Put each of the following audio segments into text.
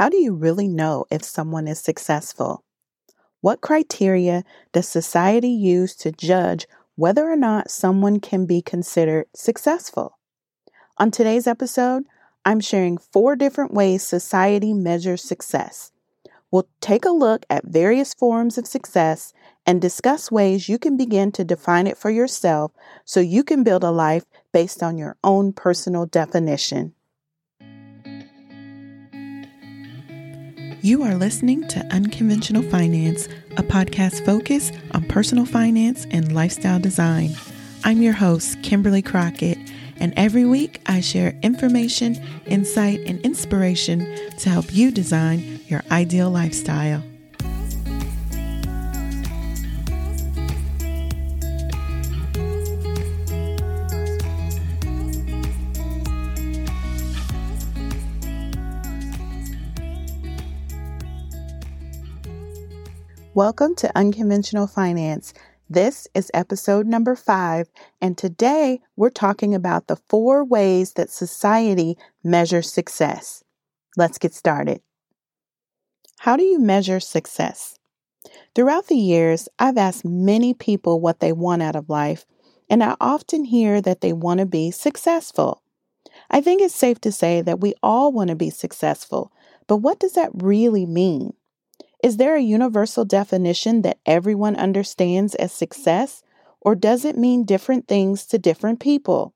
How do you really know if someone is successful? What criteria does society use to judge whether or not someone can be considered successful? On today's episode, I'm sharing four different ways society measures success. We'll take a look at various forms of success and discuss ways you can begin to define it for yourself so you can build a life based on your own personal definition. You are listening to Unconventional Finance, a podcast focused on personal finance and lifestyle design. I'm your host, Kimberly Crockett, and every week I share information, insight, and inspiration to help you design your ideal lifestyle. Welcome to Unconventional Finance. This is episode number five, and today we're talking about the four ways that society measures success. Let's get started. How do you measure success? Throughout the years, I've asked many people what they want out of life, and I often hear that they want to be successful. I think it's safe to say that we all want to be successful, but what does that really mean? Is there a universal definition that everyone understands as success, or does it mean different things to different people?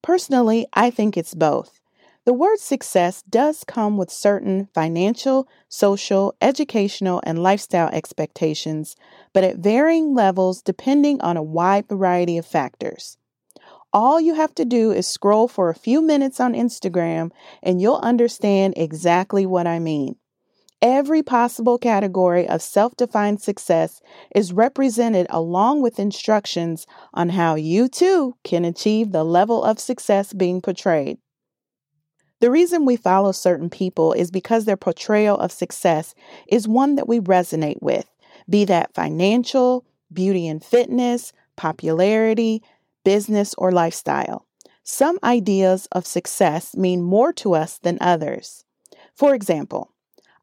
Personally, I think it's both. The word success does come with certain financial, social, educational, and lifestyle expectations, but at varying levels depending on a wide variety of factors. All you have to do is scroll for a few minutes on Instagram and you'll understand exactly what I mean. Every possible category of self defined success is represented along with instructions on how you too can achieve the level of success being portrayed. The reason we follow certain people is because their portrayal of success is one that we resonate with, be that financial, beauty and fitness, popularity, business, or lifestyle. Some ideas of success mean more to us than others. For example,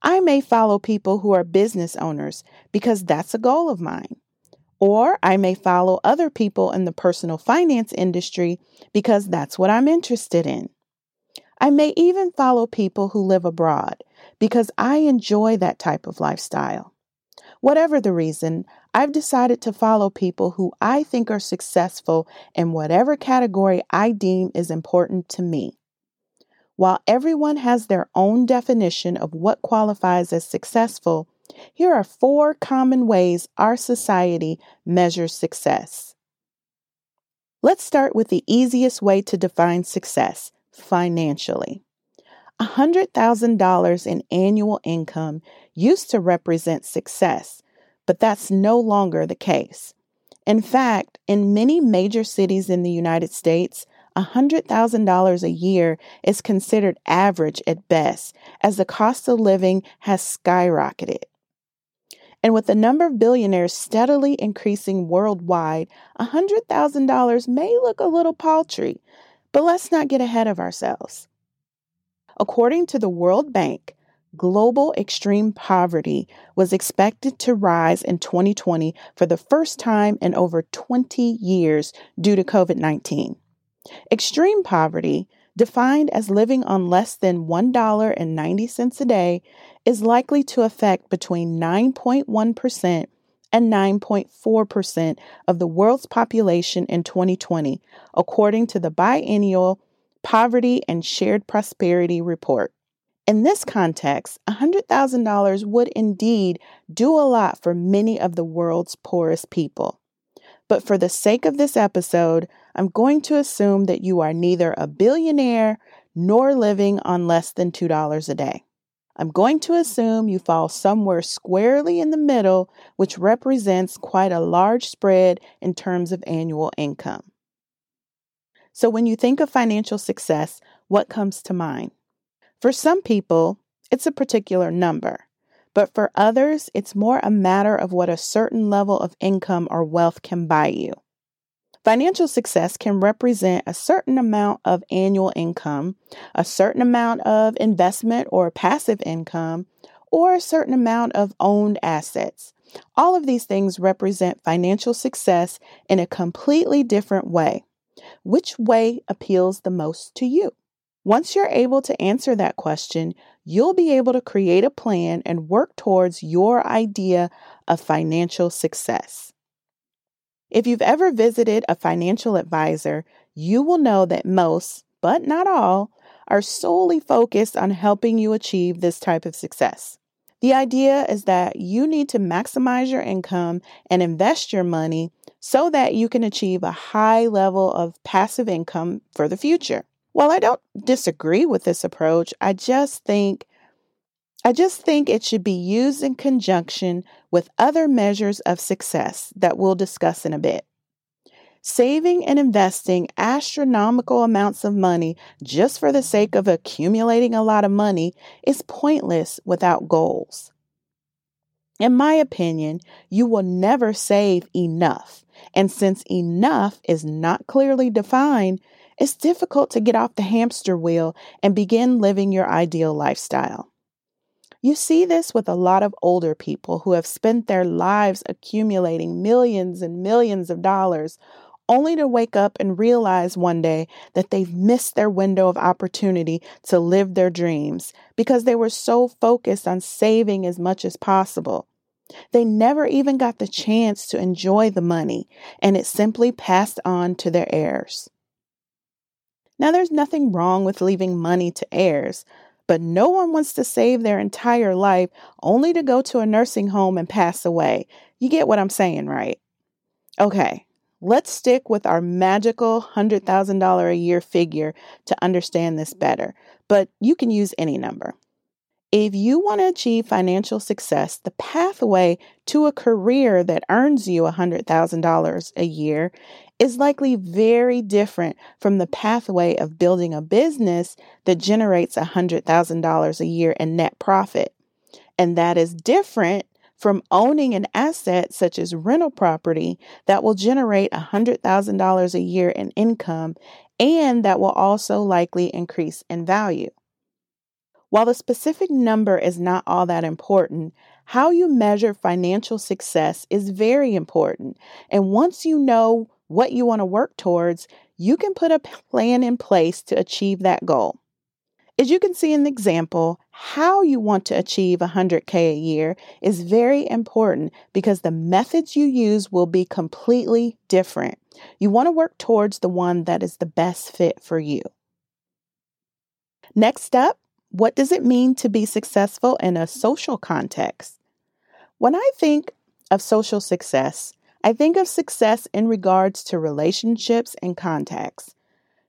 I may follow people who are business owners because that's a goal of mine. Or I may follow other people in the personal finance industry because that's what I'm interested in. I may even follow people who live abroad because I enjoy that type of lifestyle. Whatever the reason, I've decided to follow people who I think are successful in whatever category I deem is important to me. While everyone has their own definition of what qualifies as successful, here are four common ways our society measures success. Let's start with the easiest way to define success financially. $100,000 in annual income used to represent success, but that's no longer the case. In fact, in many major cities in the United States, $100,000 a year is considered average at best, as the cost of living has skyrocketed. And with the number of billionaires steadily increasing worldwide, $100,000 may look a little paltry, but let's not get ahead of ourselves. According to the World Bank, global extreme poverty was expected to rise in 2020 for the first time in over 20 years due to COVID 19. Extreme poverty, defined as living on less than $1.90 a day, is likely to affect between 9.1% and 9.4% of the world's population in 2020, according to the biennial Poverty and Shared Prosperity Report. In this context, $100,000 would indeed do a lot for many of the world's poorest people. But for the sake of this episode, I'm going to assume that you are neither a billionaire nor living on less than $2 a day. I'm going to assume you fall somewhere squarely in the middle, which represents quite a large spread in terms of annual income. So, when you think of financial success, what comes to mind? For some people, it's a particular number. But for others, it's more a matter of what a certain level of income or wealth can buy you. Financial success can represent a certain amount of annual income, a certain amount of investment or passive income, or a certain amount of owned assets. All of these things represent financial success in a completely different way. Which way appeals the most to you? Once you're able to answer that question, you'll be able to create a plan and work towards your idea of financial success. If you've ever visited a financial advisor, you will know that most, but not all, are solely focused on helping you achieve this type of success. The idea is that you need to maximize your income and invest your money so that you can achieve a high level of passive income for the future. While I don't disagree with this approach, I just think I just think it should be used in conjunction with other measures of success that we'll discuss in a bit. Saving and investing astronomical amounts of money just for the sake of accumulating a lot of money is pointless without goals. In my opinion, you will never save enough. And since enough is not clearly defined, it's difficult to get off the hamster wheel and begin living your ideal lifestyle. You see this with a lot of older people who have spent their lives accumulating millions and millions of dollars only to wake up and realize one day that they've missed their window of opportunity to live their dreams because they were so focused on saving as much as possible. They never even got the chance to enjoy the money, and it simply passed on to their heirs. Now, there's nothing wrong with leaving money to heirs, but no one wants to save their entire life only to go to a nursing home and pass away. You get what I'm saying, right? Okay, let's stick with our magical $100,000 a year figure to understand this better, but you can use any number. If you want to achieve financial success, the pathway to a career that earns you $100,000 a year is likely very different from the pathway of building a business that generates $100,000 a year in net profit. And that is different from owning an asset such as rental property that will generate $100,000 a year in income and that will also likely increase in value. While the specific number is not all that important, how you measure financial success is very important. And once you know what you want to work towards, you can put a plan in place to achieve that goal. As you can see in the example, how you want to achieve 100K a year is very important because the methods you use will be completely different. You want to work towards the one that is the best fit for you. Next up, what does it mean to be successful in a social context? When I think of social success, I think of success in regards to relationships and contacts.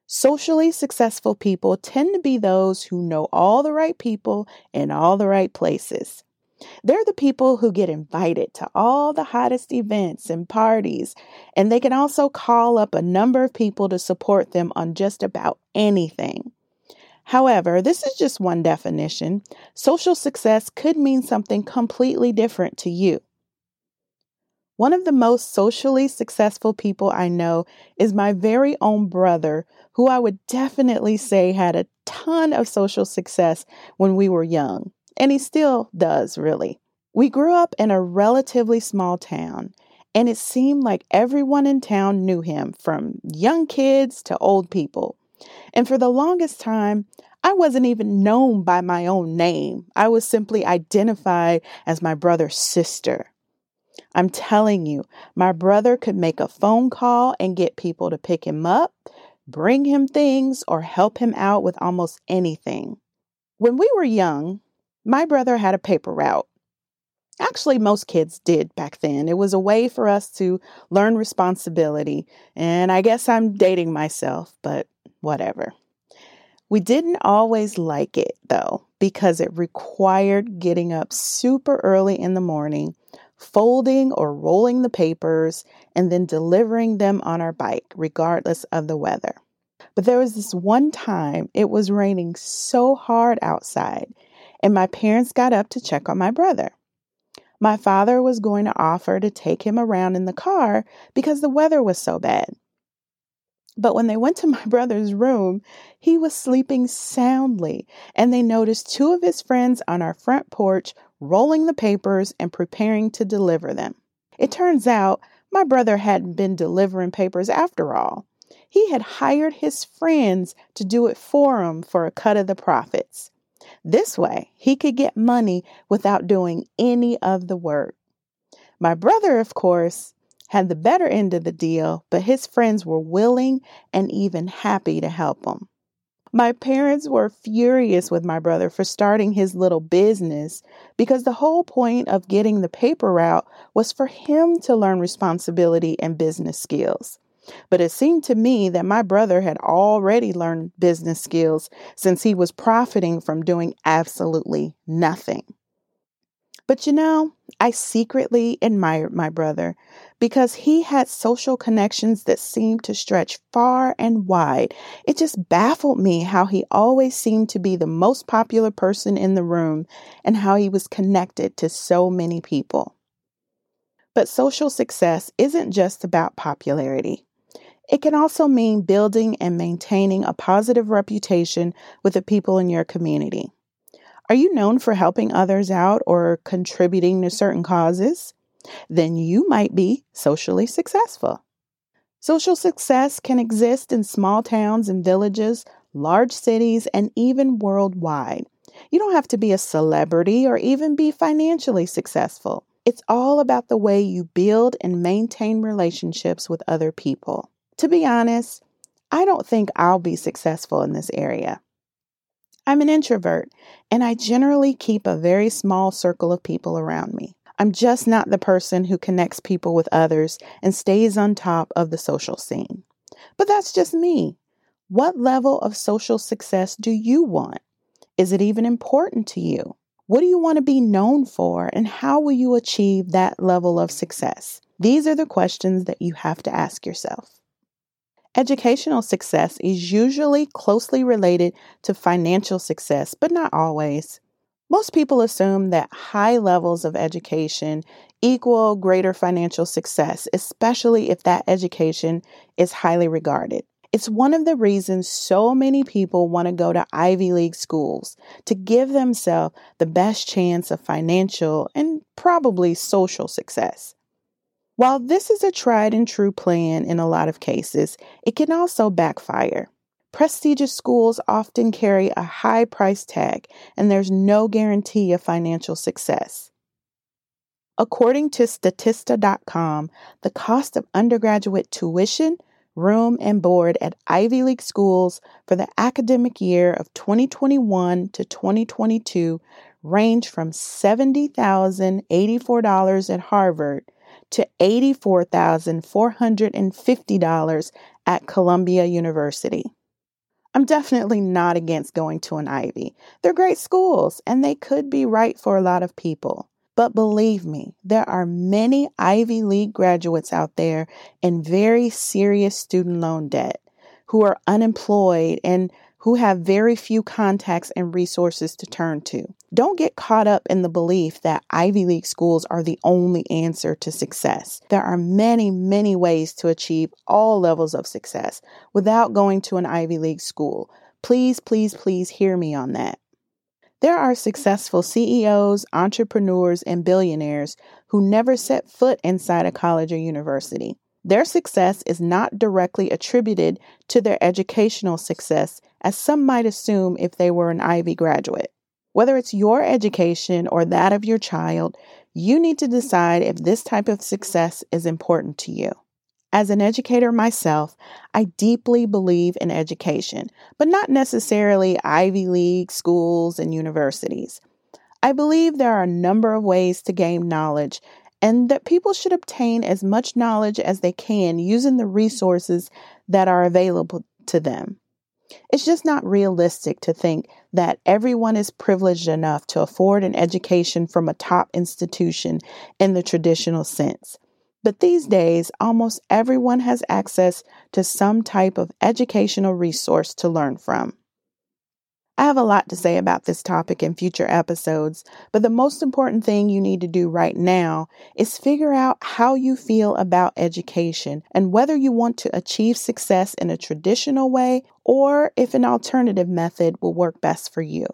Socially successful people tend to be those who know all the right people in all the right places. They're the people who get invited to all the hottest events and parties, and they can also call up a number of people to support them on just about anything. However, this is just one definition. Social success could mean something completely different to you. One of the most socially successful people I know is my very own brother, who I would definitely say had a ton of social success when we were young, and he still does, really. We grew up in a relatively small town, and it seemed like everyone in town knew him, from young kids to old people. And for the longest time, I wasn't even known by my own name. I was simply identified as my brother's sister. I'm telling you, my brother could make a phone call and get people to pick him up, bring him things, or help him out with almost anything. When we were young, my brother had a paper route. Actually, most kids did back then. It was a way for us to learn responsibility. And I guess I'm dating myself, but whatever. We didn't always like it though, because it required getting up super early in the morning folding or rolling the papers, and then delivering them on our bike, regardless of the weather. But there was this one time it was raining so hard outside, and my parents got up to check on my brother. My father was going to offer to take him around in the car because the weather was so bad. But when they went to my brother's room, he was sleeping soundly, and they noticed two of his friends on our front porch rolling the papers and preparing to deliver them. It turns out my brother hadn't been delivering papers after all. He had hired his friends to do it for him for a cut of the profits. This way, he could get money without doing any of the work. My brother, of course, had the better end of the deal, but his friends were willing and even happy to help him. My parents were furious with my brother for starting his little business because the whole point of getting the paper route was for him to learn responsibility and business skills. But it seemed to me that my brother had already learned business skills since he was profiting from doing absolutely nothing. But you know, I secretly admired my brother because he had social connections that seemed to stretch far and wide. It just baffled me how he always seemed to be the most popular person in the room and how he was connected to so many people. But social success isn't just about popularity. It can also mean building and maintaining a positive reputation with the people in your community. Are you known for helping others out or contributing to certain causes? Then you might be socially successful. Social success can exist in small towns and villages, large cities, and even worldwide. You don't have to be a celebrity or even be financially successful. It's all about the way you build and maintain relationships with other people. To be honest, I don't think I'll be successful in this area. I'm an introvert, and I generally keep a very small circle of people around me. I'm just not the person who connects people with others and stays on top of the social scene. But that's just me. What level of social success do you want? Is it even important to you? What do you want to be known for, and how will you achieve that level of success? These are the questions that you have to ask yourself. Educational success is usually closely related to financial success, but not always. Most people assume that high levels of education equal greater financial success, especially if that education is highly regarded. It's one of the reasons so many people want to go to Ivy League schools to give themselves the best chance of financial and probably social success. While this is a tried and true plan in a lot of cases, it can also backfire. Prestigious schools often carry a high price tag, and there's no guarantee of financial success. According to Statista.com, the cost of undergraduate tuition, room, and board at Ivy League schools for the academic year of 2021 to 2022 range from $70,084 at Harvard to $84,450 at Columbia University. I'm definitely not against going to an Ivy. They're great schools and they could be right for a lot of people. But believe me, there are many Ivy League graduates out there in very serious student loan debt who are unemployed and who have very few contacts and resources to turn to. Don't get caught up in the belief that Ivy League schools are the only answer to success. There are many, many ways to achieve all levels of success without going to an Ivy League school. Please, please, please hear me on that. There are successful CEOs, entrepreneurs, and billionaires who never set foot inside a college or university. Their success is not directly attributed to their educational success, as some might assume if they were an Ivy graduate. Whether it's your education or that of your child, you need to decide if this type of success is important to you. As an educator myself, I deeply believe in education, but not necessarily Ivy League schools and universities. I believe there are a number of ways to gain knowledge and that people should obtain as much knowledge as they can using the resources that are available to them. It's just not realistic to think that everyone is privileged enough to afford an education from a top institution in the traditional sense. But these days, almost everyone has access to some type of educational resource to learn from. I have a lot to say about this topic in future episodes, but the most important thing you need to do right now is figure out how you feel about education and whether you want to achieve success in a traditional way or if an alternative method will work best for you.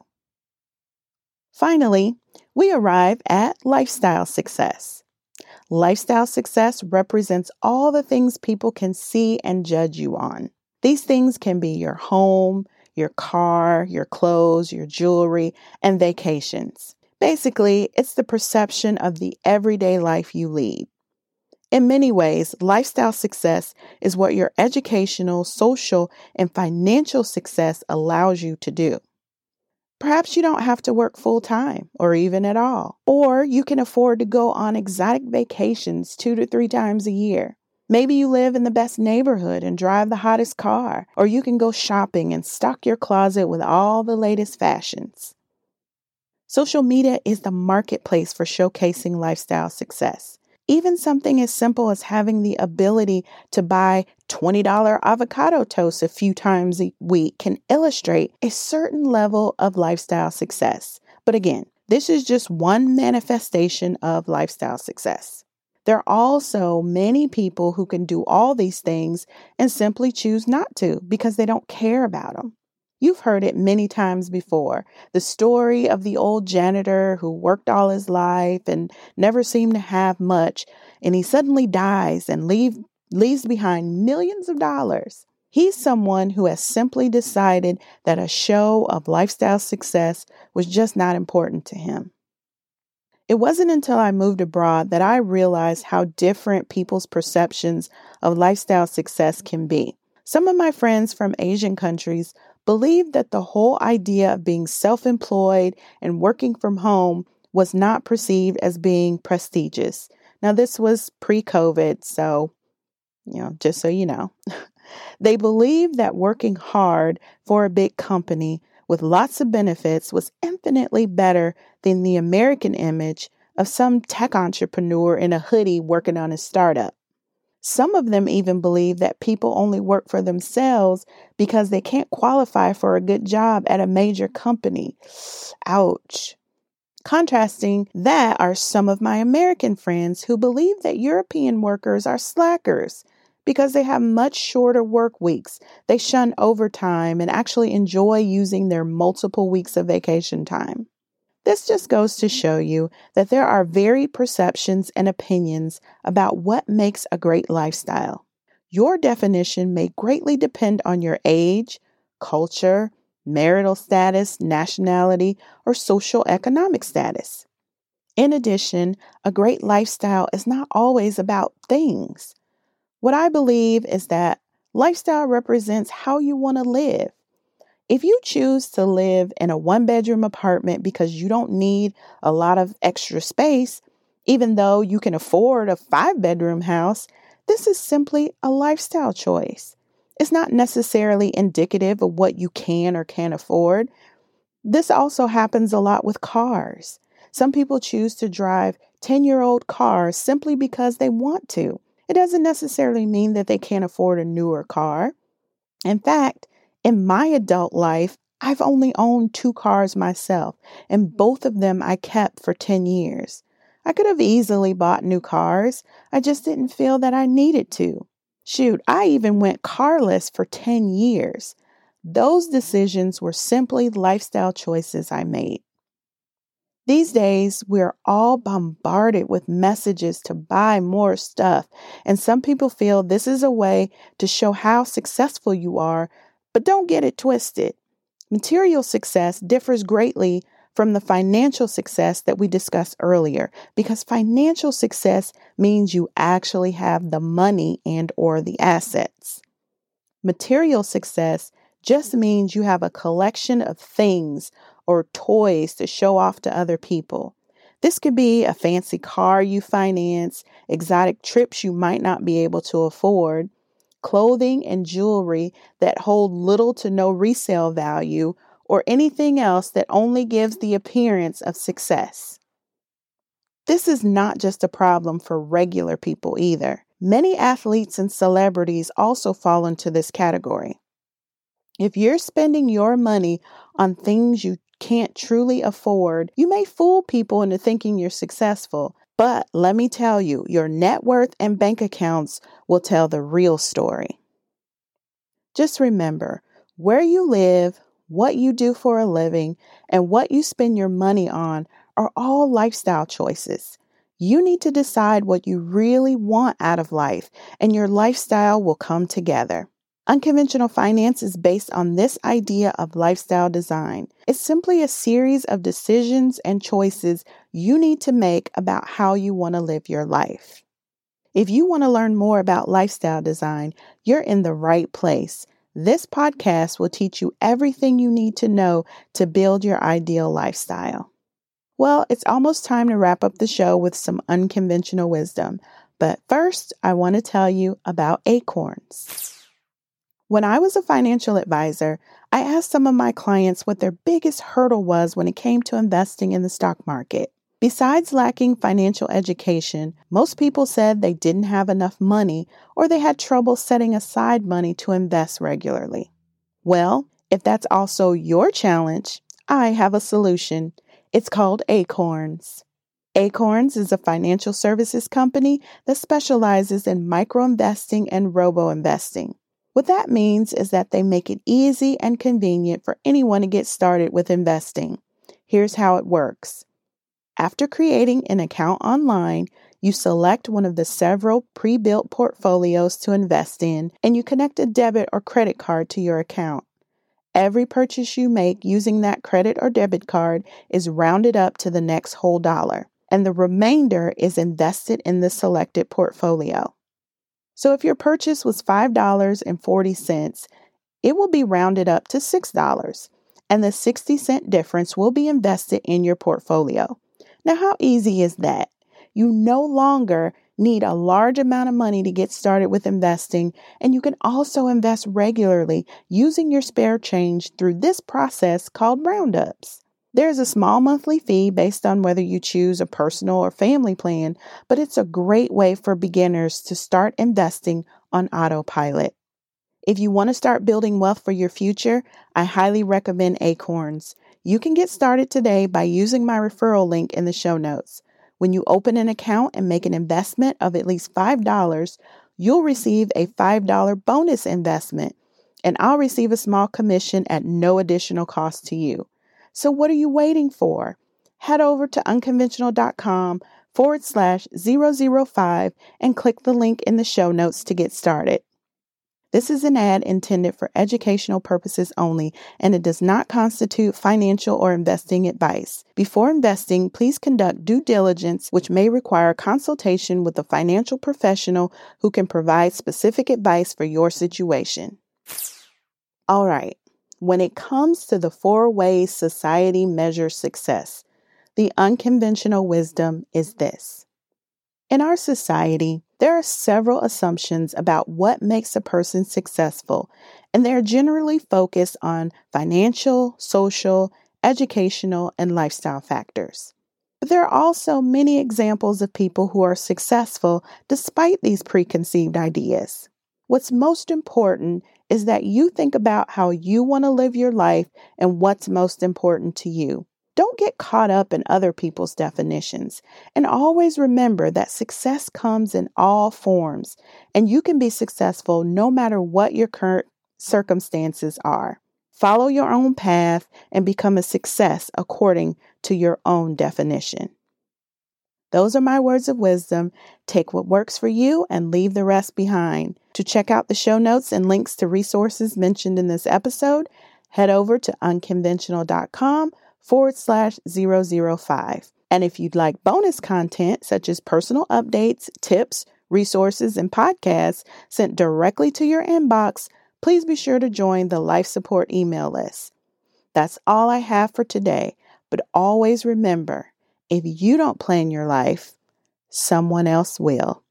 Finally, we arrive at lifestyle success. Lifestyle success represents all the things people can see and judge you on. These things can be your home, your car, your clothes, your jewelry, and vacations. Basically, it's the perception of the everyday life you lead. In many ways, lifestyle success is what your educational, social, and financial success allows you to do. Perhaps you don't have to work full time or even at all, or you can afford to go on exotic vacations two to three times a year. Maybe you live in the best neighborhood and drive the hottest car, or you can go shopping and stock your closet with all the latest fashions. Social media is the marketplace for showcasing lifestyle success. Even something as simple as having the ability to buy $20 avocado toast a few times a week can illustrate a certain level of lifestyle success. But again, this is just one manifestation of lifestyle success. There are also many people who can do all these things and simply choose not to because they don't care about them. You've heard it many times before. The story of the old janitor who worked all his life and never seemed to have much, and he suddenly dies and leave, leaves behind millions of dollars. He's someone who has simply decided that a show of lifestyle success was just not important to him. It wasn't until I moved abroad that I realized how different people's perceptions of lifestyle success can be. Some of my friends from Asian countries believed that the whole idea of being self employed and working from home was not perceived as being prestigious. Now, this was pre COVID, so, you know, just so you know. they believed that working hard for a big company with lots of benefits was infinitely better than the American image of some tech entrepreneur in a hoodie working on a startup. Some of them even believe that people only work for themselves because they can't qualify for a good job at a major company. Ouch. Contrasting that are some of my American friends who believe that European workers are slackers because they have much shorter work weeks. They shun overtime and actually enjoy using their multiple weeks of vacation time. This just goes to show you that there are varied perceptions and opinions about what makes a great lifestyle. Your definition may greatly depend on your age, culture, marital status, nationality, or social economic status. In addition, a great lifestyle is not always about things. What I believe is that lifestyle represents how you want to live. If you choose to live in a one bedroom apartment because you don't need a lot of extra space, even though you can afford a five bedroom house, this is simply a lifestyle choice. It's not necessarily indicative of what you can or can't afford. This also happens a lot with cars. Some people choose to drive 10 year old cars simply because they want to. It doesn't necessarily mean that they can't afford a newer car. In fact, in my adult life, I've only owned two cars myself, and both of them I kept for 10 years. I could have easily bought new cars. I just didn't feel that I needed to. Shoot, I even went carless for 10 years. Those decisions were simply lifestyle choices I made. These days, we're all bombarded with messages to buy more stuff, and some people feel this is a way to show how successful you are, but don't get it twisted. Material success differs greatly from the financial success that we discussed earlier because financial success means you actually have the money and or the assets. Material success just means you have a collection of things or toys to show off to other people. This could be a fancy car you finance, exotic trips you might not be able to afford, clothing and jewelry that hold little to no resale value, or anything else that only gives the appearance of success. This is not just a problem for regular people either. Many athletes and celebrities also fall into this category. If you're spending your money on things you can't truly afford, you may fool people into thinking you're successful. But let me tell you, your net worth and bank accounts will tell the real story. Just remember where you live, what you do for a living, and what you spend your money on are all lifestyle choices. You need to decide what you really want out of life, and your lifestyle will come together. Unconventional finance is based on this idea of lifestyle design. It's simply a series of decisions and choices you need to make about how you want to live your life. If you want to learn more about lifestyle design, you're in the right place. This podcast will teach you everything you need to know to build your ideal lifestyle. Well, it's almost time to wrap up the show with some unconventional wisdom. But first, I want to tell you about acorns. When I was a financial advisor, I asked some of my clients what their biggest hurdle was when it came to investing in the stock market. Besides lacking financial education, most people said they didn't have enough money or they had trouble setting aside money to invest regularly. Well, if that's also your challenge, I have a solution. It's called Acorns. Acorns is a financial services company that specializes in micro investing and robo investing. What that means is that they make it easy and convenient for anyone to get started with investing. Here's how it works. After creating an account online, you select one of the several pre built portfolios to invest in, and you connect a debit or credit card to your account. Every purchase you make using that credit or debit card is rounded up to the next whole dollar, and the remainder is invested in the selected portfolio. So if your purchase was $5.40, it will be rounded up to $6, and the 60 cent difference will be invested in your portfolio. Now, how easy is that? You no longer need a large amount of money to get started with investing, and you can also invest regularly using your spare change through this process called roundups. There's a small monthly fee based on whether you choose a personal or family plan, but it's a great way for beginners to start investing on autopilot. If you want to start building wealth for your future, I highly recommend Acorns. You can get started today by using my referral link in the show notes. When you open an account and make an investment of at least $5, you'll receive a $5 bonus investment, and I'll receive a small commission at no additional cost to you. So, what are you waiting for? Head over to unkimventional.com forward slash 005 and click the link in the show notes to get started. This is an ad intended for educational purposes only, and it does not constitute financial or investing advice. Before investing, please conduct due diligence, which may require consultation with a financial professional who can provide specific advice for your situation. All right, when it comes to the four ways society measures success, the unconventional wisdom is this. In our society, there are several assumptions about what makes a person successful, and they are generally focused on financial, social, educational, and lifestyle factors. But there are also many examples of people who are successful despite these preconceived ideas. What's most important is that you think about how you want to live your life and what's most important to you. Don't get caught up in other people's definitions. And always remember that success comes in all forms, and you can be successful no matter what your current circumstances are. Follow your own path and become a success according to your own definition. Those are my words of wisdom. Take what works for you and leave the rest behind. To check out the show notes and links to resources mentioned in this episode, head over to unkimventional.com forward slash 005. And if you'd like bonus content such as personal updates, tips, resources, and podcasts sent directly to your inbox, please be sure to join the life support email list. That's all I have for today, but always remember if you don't plan your life, someone else will.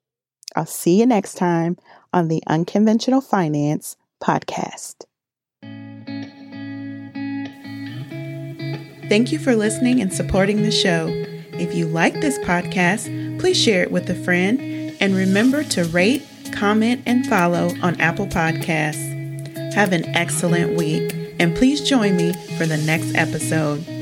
I'll see you next time on the Unconventional Finance Podcast. Thank you for listening and supporting the show. If you like this podcast, please share it with a friend and remember to rate, comment, and follow on Apple Podcasts. Have an excellent week, and please join me for the next episode.